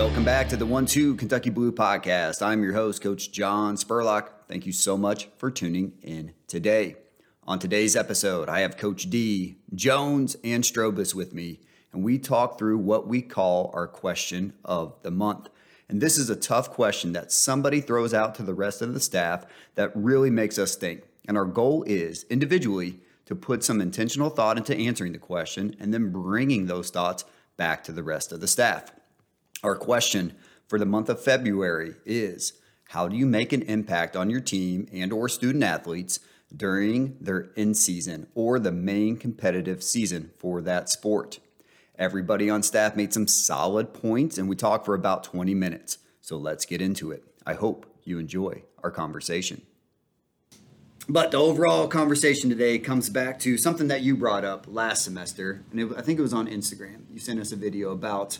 Welcome back to the One Two Kentucky Blue Podcast. I'm your host, Coach John Spurlock. Thank you so much for tuning in today. On today's episode, I have Coach D, Jones, and Strobus with me, and we talk through what we call our question of the month. And this is a tough question that somebody throws out to the rest of the staff that really makes us think. And our goal is individually to put some intentional thought into answering the question and then bringing those thoughts back to the rest of the staff. Our question for the month of February is how do you make an impact on your team and or student athletes during their in season or the main competitive season for that sport? Everybody on staff made some solid points and we talked for about 20 minutes. So let's get into it. I hope you enjoy our conversation. But the overall conversation today comes back to something that you brought up last semester, and it, I think it was on Instagram. You sent us a video about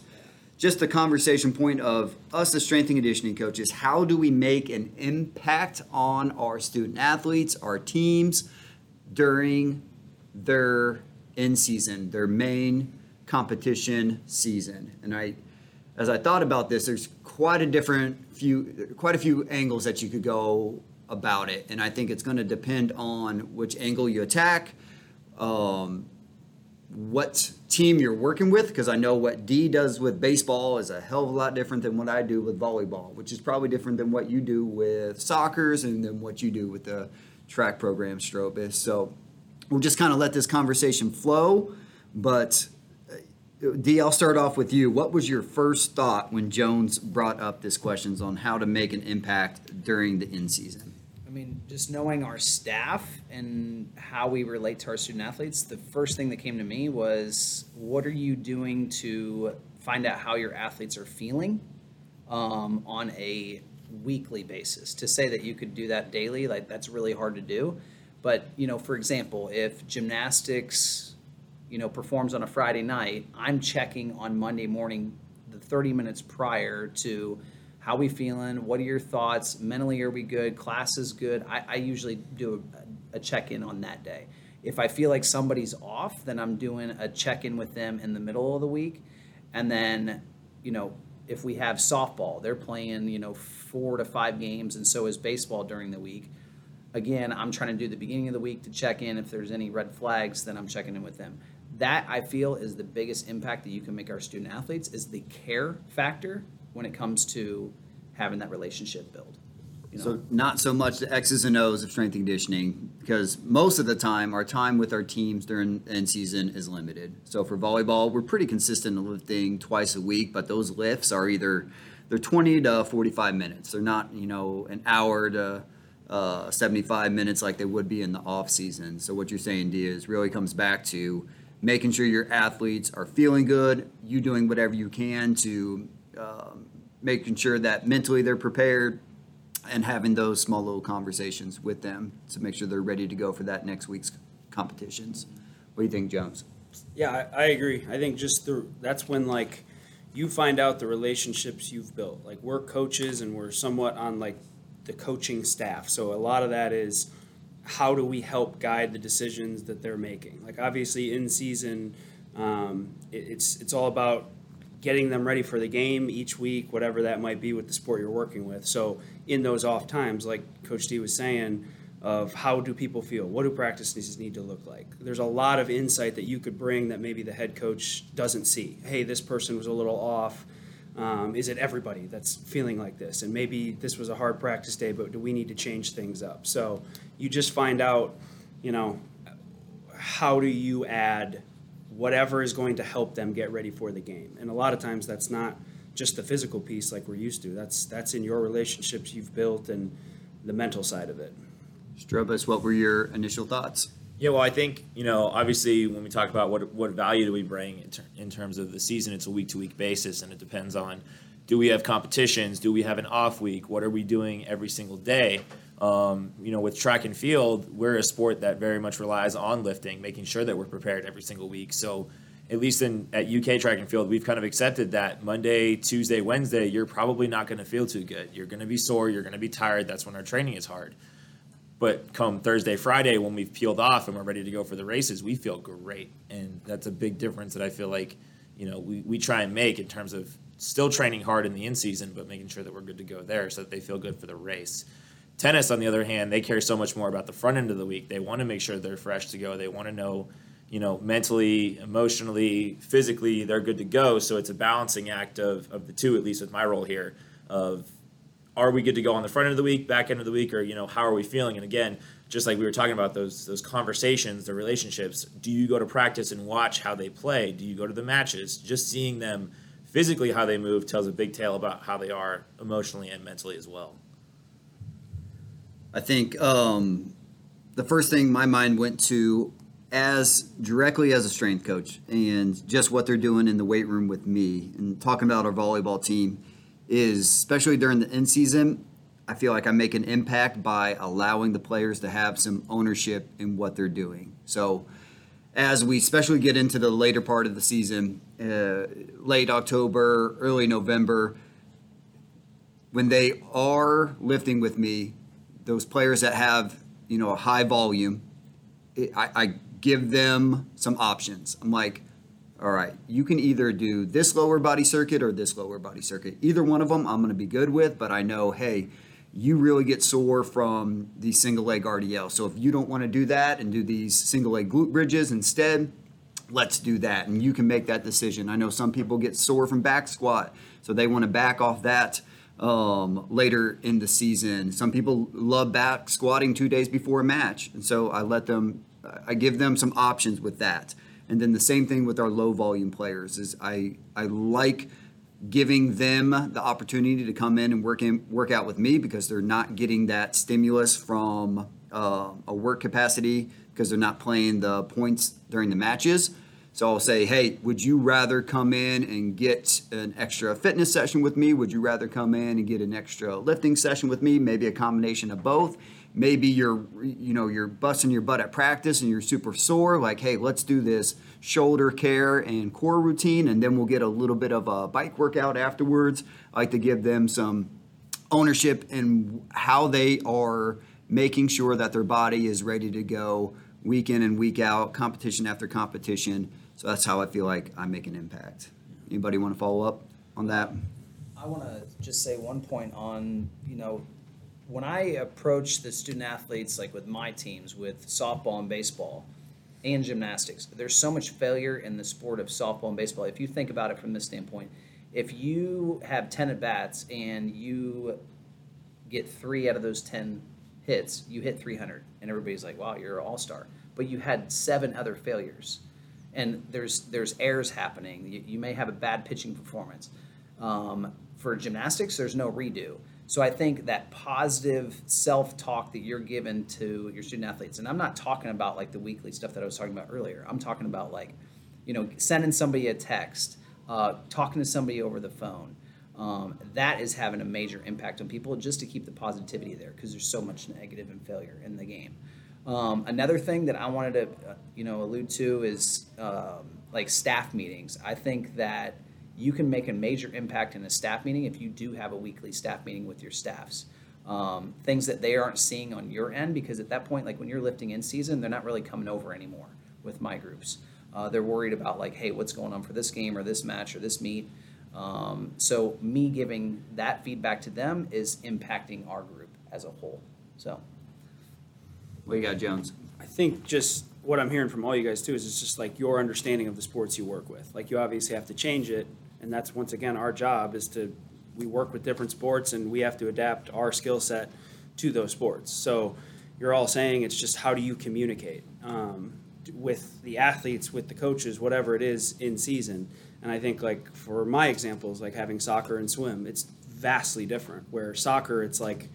just the conversation point of us as strength and conditioning coaches how do we make an impact on our student athletes our teams during their in season their main competition season? And i as i thought about this there's quite a different few quite a few angles that you could go about it. And i think it's going to depend on which angle you attack um, what team you're working with because I know what D does with baseball is a hell of a lot different than what I do with volleyball, which is probably different than what you do with soccer's and then what you do with the track program Strobus. So we'll just kind of let this conversation flow. But uh, D, I'll start off with you. What was your first thought when Jones brought up this questions on how to make an impact during the in season? I mean, just knowing our staff and how we relate to our student athletes, the first thing that came to me was what are you doing to find out how your athletes are feeling um, on a weekly basis? To say that you could do that daily, like that's really hard to do. But, you know, for example, if gymnastics, you know, performs on a Friday night, I'm checking on Monday morning, the 30 minutes prior to how we feeling? What are your thoughts? Mentally are we good? Class is good. I, I usually do a, a check-in on that day. If i feel like somebody's off then i'm doing a check-in with them in the middle of the week. And then you know if we have softball they're playing you know four to five games and so is baseball during the week. Again i'm trying to do the beginning of the week to check in. If there's any red flags then i'm checking in with them. That i feel is the biggest impact that you can make our student athletes is the care factor when it comes to having that relationship build. You know? So not so much the X's and O's of strength and conditioning because most of the time our time with our teams during end season is limited. So for volleyball, we're pretty consistent in lifting twice a week, but those lifts are either they're 20 to 45 minutes. They're not you know an hour to uh, 75 minutes like they would be in the off season. So what you're saying, Dia, is really comes back to making sure your athletes are feeling good, you doing whatever you can to um, making sure that mentally they're prepared and having those small little conversations with them to make sure they're ready to go for that next week's competitions. What do you think, Jones? Yeah, I, I agree. I think just the that's when like you find out the relationships you've built. Like we're coaches and we're somewhat on like the coaching staff. So a lot of that is how do we help guide the decisions that they're making? Like obviously in season, um, it, it's it's all about getting them ready for the game each week, whatever that might be with the sport you're working with. So in those off times, like Coach D was saying, of how do people feel? What do practices need to look like? There's a lot of insight that you could bring that maybe the head coach doesn't see. Hey, this person was a little off. Um, is it everybody that's feeling like this? And maybe this was a hard practice day, but do we need to change things up? So you just find out, you know, how do you add whatever is going to help them get ready for the game. And a lot of times that's not just the physical piece like we're used to. That's that's in your relationships you've built and the mental side of it. Strobus, what were your initial thoughts? Yeah, well, I think you know, obviously, when we talk about what what value do we bring in, ter- in terms of the season, it's a week to week basis, and it depends on do we have competitions, do we have an off week, what are we doing every single day. Um, you know, with track and field, we're a sport that very much relies on lifting, making sure that we're prepared every single week. So, at least in at UK track and field, we've kind of accepted that Monday, Tuesday, Wednesday, you're probably not going to feel too good. You're going to be sore. You're going to be tired. That's when our training is hard. But come Thursday, Friday, when we've peeled off and we're ready to go for the races, we feel great, and that's a big difference that I feel like you know we, we try and make in terms of still training hard in the in season, but making sure that we're good to go there so that they feel good for the race. Tennis, on the other hand, they care so much more about the front end of the week. They want to make sure they're fresh to go. They want to know, you know, mentally, emotionally, physically, they're good to go. So it's a balancing act of, of the two, at least with my role here, of are we good to go on the front end of the week, back end of the week, or you know, how are we feeling? And again, just like we were talking about those those conversations, the relationships. Do you go to practice and watch how they play? Do you go to the matches? Just seeing them physically how they move tells a big tale about how they are emotionally and mentally as well. I think um, the first thing my mind went to as directly as a strength coach and just what they're doing in the weight room with me and talking about our volleyball team is especially during the in season I feel like I make an impact by allowing the players to have some ownership in what they're doing. So, as we especially get into the later part of the season, uh, late October, early November, when they are lifting with me, those players that have you know a high volume, it, I, I give them some options. I'm like, all right, you can either do this lower body circuit or this lower body circuit. Either one of them I'm going to be good with, but I know, hey, you really get sore from the single leg RDL. So if you don't want to do that and do these single leg glute bridges instead, let's do that. And you can make that decision. I know some people get sore from back squat, so they want to back off that um, later in the season. Some people love back squatting two days before a match. And so I let them, I give them some options with that. And then the same thing with our low volume players is I, I like giving them the opportunity to come in and work in work out with me because they're not getting that stimulus from uh, a work capacity because they're not playing the points during the matches. So I'll say, hey, would you rather come in and get an extra fitness session with me? Would you rather come in and get an extra lifting session with me? Maybe a combination of both maybe you're you know you're busting your butt at practice and you're super sore like hey let's do this shoulder care and core routine and then we'll get a little bit of a bike workout afterwards i like to give them some ownership in how they are making sure that their body is ready to go week in and week out competition after competition so that's how i feel like i make an impact anybody want to follow up on that i want to just say one point on you know when I approach the student athletes, like with my teams, with softball and baseball and gymnastics, there's so much failure in the sport of softball and baseball. If you think about it from this standpoint, if you have 10 at bats and you get three out of those 10 hits, you hit 300. And everybody's like, wow, you're an all star. But you had seven other failures. And there's, there's errors happening. You, you may have a bad pitching performance. Um, for gymnastics, there's no redo so I think that positive self-talk that you're given to your student athletes, and I'm not talking about like the weekly stuff that I was talking about earlier. I'm talking about like, you know, sending somebody a text, uh, talking to somebody over the phone. Um, that is having a major impact on people just to keep the positivity there because there's so much negative and failure in the game. Um, another thing that I wanted to, uh, you know, allude to is um, like staff meetings. I think that you can make a major impact in a staff meeting if you do have a weekly staff meeting with your staffs. Um, things that they aren't seeing on your end because at that point, like when you're lifting in season, they're not really coming over anymore with my groups. Uh, they're worried about like, hey, what's going on for this game or this match or this meet. Um, so me giving that feedback to them is impacting our group as a whole. So, what you got, Jones? I think just what I'm hearing from all you guys too is it's just like your understanding of the sports you work with. Like you obviously have to change it and that's once again our job is to we work with different sports and we have to adapt our skill set to those sports so you're all saying it's just how do you communicate um, with the athletes with the coaches whatever it is in season and i think like for my examples like having soccer and swim it's vastly different where soccer it's like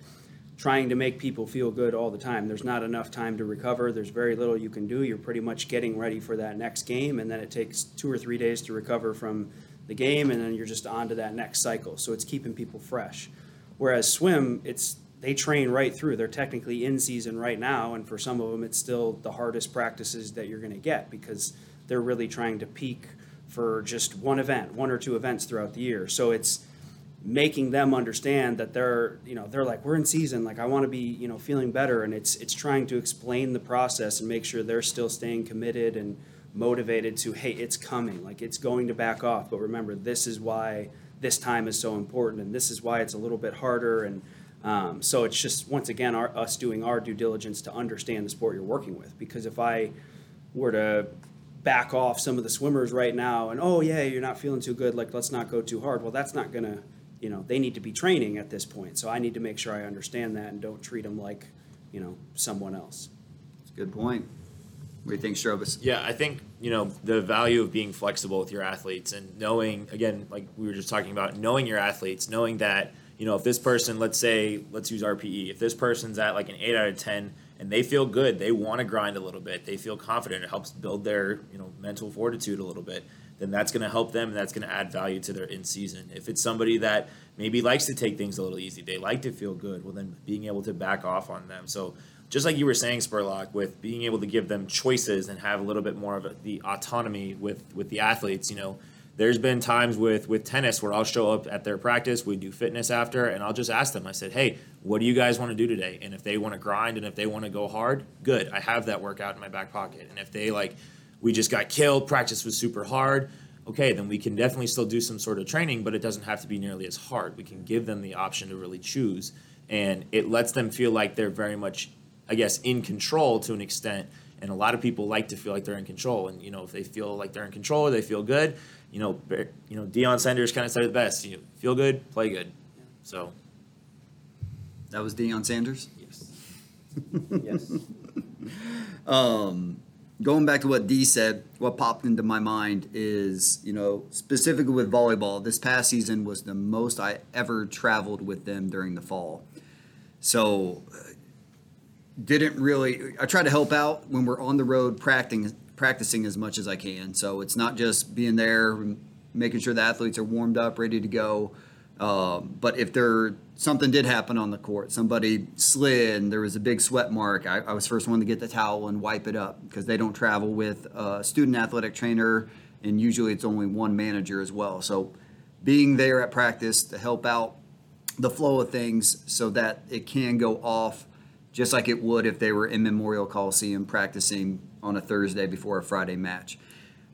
trying to make people feel good all the time. There's not enough time to recover. There's very little you can do. You're pretty much getting ready for that next game, and then it takes two or three days to recover from the game, and then you're just on to that next cycle. So it's keeping people fresh. Whereas swim, it's they train right through. They're technically in season right now, and for some of them, it's still the hardest practices that you're going to get because they're really trying to peak for just one event, one or two events throughout the year. So it's making them understand that they're you know they're like we're in season like i want to be you know feeling better. And it's it's trying to explain the process and make sure they're still staying committed and motivated to hey it's coming like it's going to back off but remember this is why this time is so important and this is why it's a little bit harder. And um, so it's just once again our, us doing our due diligence to understand the sport you're working with because if i were to back off some of the swimmers right now and oh yeah you're not feeling too good like let's not go too hard well that's not gonna you know they need to be training at this point so i need to make sure i understand that and don't treat them like you know someone else It's a good point. What do you think, Strobus? Yeah, I think you know the value of being flexible with your athletes and knowing again, like we were just talking about, knowing your athletes, knowing that you know if this person, let's say, let's use RPE, if this person's at like an eight out of ten and they feel good, they want to grind a little bit, they feel confident, it helps build their you know mental fortitude a little bit. Then that's going to help them, and that's going to add value to their in season. If it's somebody that maybe likes to take things a little easy, they like to feel good, well then being able to back off on them. So just like you were saying, Spurlock, with being able to give them choices and have a little bit more of the autonomy with with the athletes. You know, there's been times with with tennis where I'll show up at their practice, we do fitness after, and I'll just ask them. I said, "Hey, what do you guys want to do today?" And if they want to grind and if they want to go hard, good. I have that workout in my back pocket. And if they like, we just got killed, practice was super hard. Okay, then we can definitely still do some sort of training, but it doesn't have to be nearly as hard. We can give them the option to really choose, and it lets them feel like they're very much I guess, in control to an extent. And a lot of people like to feel like they're in control. And you know, if they feel like they're in control or they feel good, you know, you know, Deion Sanders kind of said it best. You feel good, play good. So that was Deion Sanders. Yes. yes. Um, going back to what D said, what popped into my mind is, you know, specifically with volleyball, this past season was the most I ever traveled with them during the fall. So uh, didn't really i try to help out when we're on the road practicing practicing as much as i can so it's not just being there making sure the athletes are warmed up ready to go um, but if there something did happen on the court somebody slid and there was a big sweat mark i, I was first one to get the towel and wipe it up because they don't travel with a student athletic trainer and usually it's only one manager as well so being there at practice to help out the flow of things so that it can go off just like it would if they were in Memorial Coliseum practicing on a Thursday before a Friday match.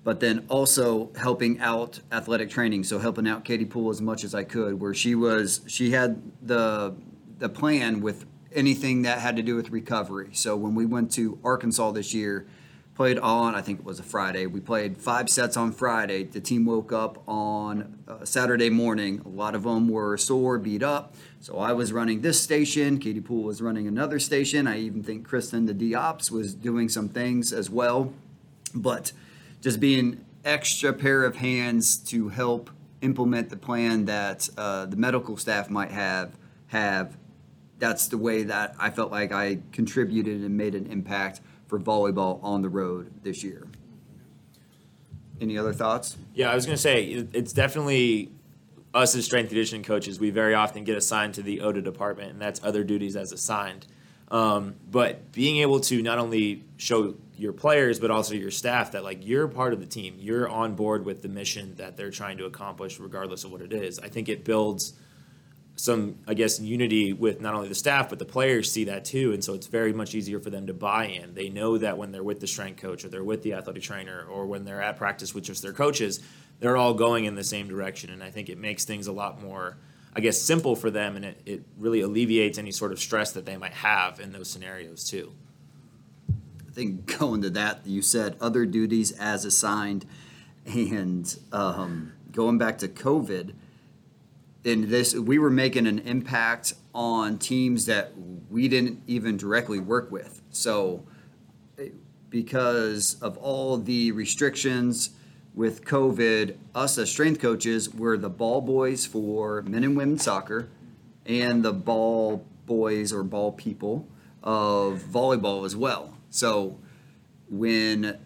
But then also helping out athletic training, so helping out Katie Poole as much as I could, where she was she had the the plan with anything that had to do with recovery. So when we went to Arkansas this year, played on I think it was a Friday. We played five sets on Friday. The team woke up on uh, Saturday morning. A lot of them were sore, beat up. So I was running this station. Katie Poole was running another station. I even think Kristen, the DOPS, was doing some things as well. But just being extra pair of hands to help implement the plan that uh, the medical staff might have have that's the way that I felt like I contributed and made an impact for volleyball on the road this year. Any other thoughts? Yeah, I was going to say it's definitely us as strength conditioning coaches, we very often get assigned to the ODA department, and that's other duties as assigned. Um, but being able to not only show your players but also your staff that like you're part of the team, you're on board with the mission that they're trying to accomplish, regardless of what it is. I think it builds some, I guess, unity with not only the staff but the players see that too, and so it's very much easier for them to buy in. They know that when they're with the strength coach or they're with the athletic trainer or when they're at practice with just their coaches, they're all going in the same direction. And I think it makes things a lot more, I guess, simple for them and it, it really alleviates any sort of stress that they might have in those scenarios too. I think going to that, you said other duties as assigned. And um, going back to COVID, in this, we were making an impact on teams that we didn't even directly work with. So, because of all the restrictions, with COVID, us as strength coaches were the ball boys for men and women soccer and the ball boys or ball people of volleyball as well. So when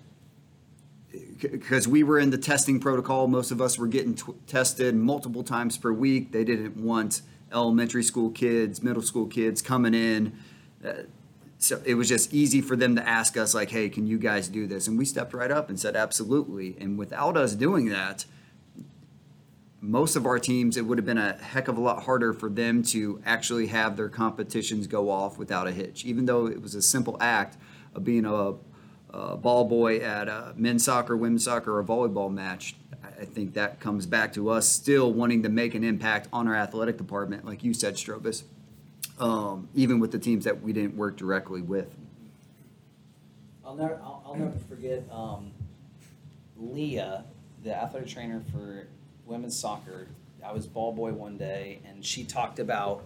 because we were in the testing protocol, most of us were getting t- tested multiple times per week. They didn't want elementary school kids, middle school kids coming in. Uh, so it was just easy for them to ask us like hey can you guys do this and we stepped right up and said absolutely and without us doing that most of our teams it would have been a heck of a lot harder for them to actually have their competitions go off without a hitch even though it was a simple act being a, a ball boy at a men's soccer women's soccer or volleyball match I think that comes back to us still wanting to make an impact on our athletic department, like you said, Strobus, um, even with the teams that we didn't work directly with. I'll never, I'll, I'll never forget um, Leah, the athletic trainer for women's soccer. I was ball boy one day, and she talked about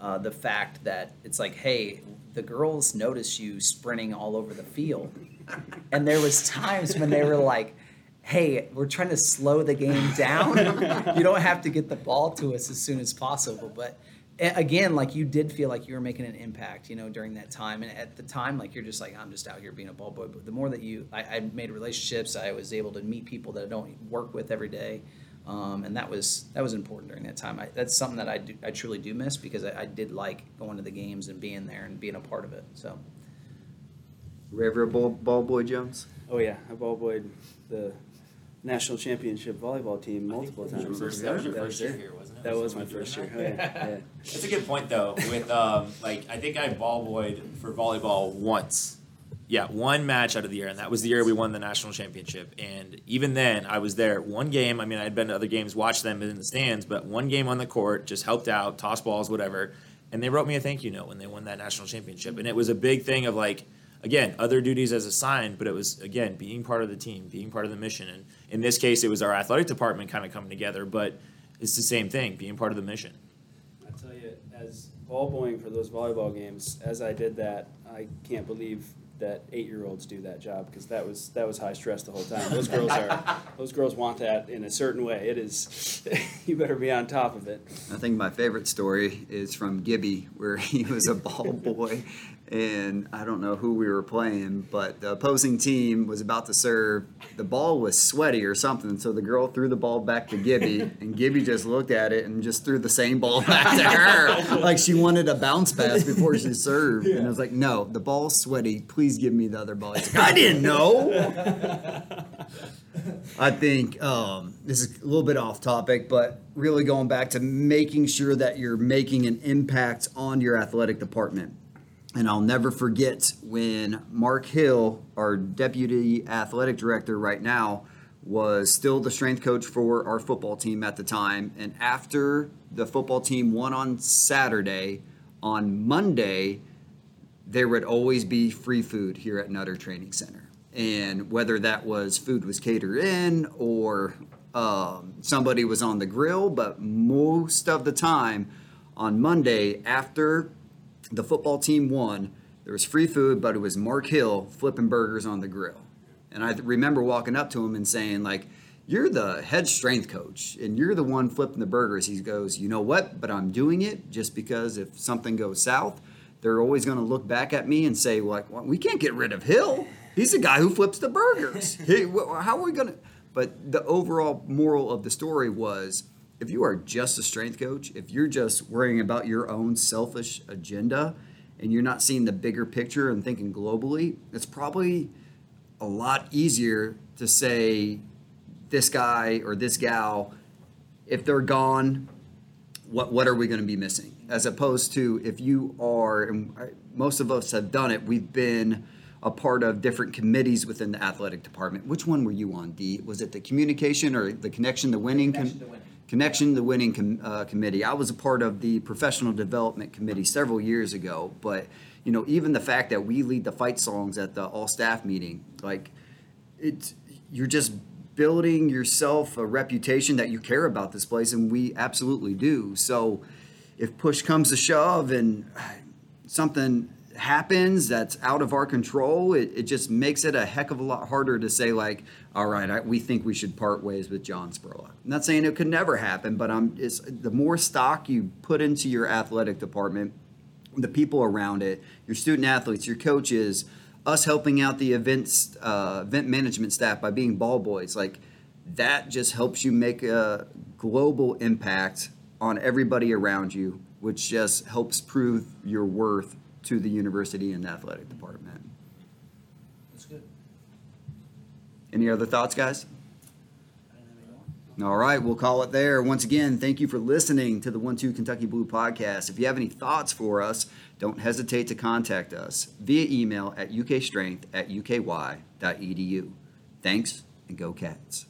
uh, the fact that it's like, hey, the girls notice you sprinting all over the field, and there was times when they were like. Hey, we're trying to slow the game down. you don't have to get the ball to us as soon as possible, but again, like you did feel like you were making an impact, you know, during that time. And at the time, like you're just like, I'm just out here being a ball boy. But the more that you, I, I made relationships, I was able to meet people that I don't work with every day. Um, and that was that was important during that time. I, that's something that I do, I truly do miss because I, I, did like going to the games and being there and being a part of it. So, were ever a ball, ball boy, Jones? Oh yeah, I ball boyed the national championship volleyball team multiple times. First, that was your first year here, wasn't it? That was my first year. Oh, yeah. yeah. That's a good point though. With um, like I think I ball boyed for volleyball once. Yeah, one match out of the year, and that was the year we won the national championship. And even then, I was there. One game. I mean, I'd been to other games, watched them in the stands, but one game on the court, just helped out, toss balls, whatever. And they wrote me a thank you note when they won that national championship, and it was a big thing of like again, other duties as assigned, but it was again being part of the team, being part of the mission. And in this case, it was our athletic department kind of coming together, but it's the same thing, being part of the mission. I tell you, as ball boying for those volleyball games, as I did that, I can't believe that eight year olds do that job because that was that was high stress the whole time. Those girls are those girls want that in a certain way. It is you better be on top of it. I think my favorite story is from Gibby where he was a ball boy and I don't know who we were playing, but the opposing team was about to serve. The ball was sweaty or something, so the girl threw the ball back to Gibby, and Gibby just looked at it and just threw the same ball back to her, like she wanted a bounce pass before she served. And I was like, "No, the ball's sweaty. Please give me the other ball." Like, I didn't know. I think um, this is a little bit off topic, but really going back to making sure that you're making an impact on your athletic department and I'll never forget when Mark Hill, our deputy athletic director right now, was still the strength coach for our football team at the time. And after the football team won on Saturday, on Monday, there would always be free food here at Nutter Training Center. And whether that was food was catered in or um, somebody was on the grill, but most of the time on Monday after the football team won. There was free food, but it was Mark Hill flipping burgers on the grill. And I remember walking up to him and saying, like, you're the head strength coach and you're the one flipping the burgers. He goes, you know what? But I'm doing it just because if something goes south, they're always going to look back at me and say, like, well, we can't get rid of Hill. He's the guy who flips the burgers. how are we going to? But the overall moral of the story was if you are just a strength coach, if you're just worrying about your own selfish agenda and you're not seeing the bigger picture and thinking globally, it's probably a lot easier to say this guy or this gal, if they're gone, what what are we going to be missing? As opposed to if you are, and most of us have done it, we've been a part of different committees within the athletic department. Which one were you on, D? Was it the communication or the connection the winning? Connection to Connection the Winning com- uh, Committee. I was a part of the Professional Development Committee several years ago, but you know, even the fact that we lead the fight songs at the all staff meeting, like it's you're just building yourself a reputation that you care about this place, and we absolutely do. So, if push comes to shove and something happens that's out of our control, it, it just makes it a heck of a lot harder to say like, all right, I, we think we should part ways with John Spurlock. I'm not saying it could never happen, but I'm, it's, the more stock you put into your athletic department, the people around it, your student athletes, your coaches, us helping out the events, uh, event management staff by being ball boys, like that just helps you make a global impact on everybody around you, which just helps prove your worth to the university and the athletic department. That's good. Any other thoughts, guys? All right, we'll call it there. Once again, thank you for listening to the One Two Kentucky Blue podcast. If you have any thoughts for us, don't hesitate to contact us via email at ukstrength at uky.edu. Thanks and go Cats.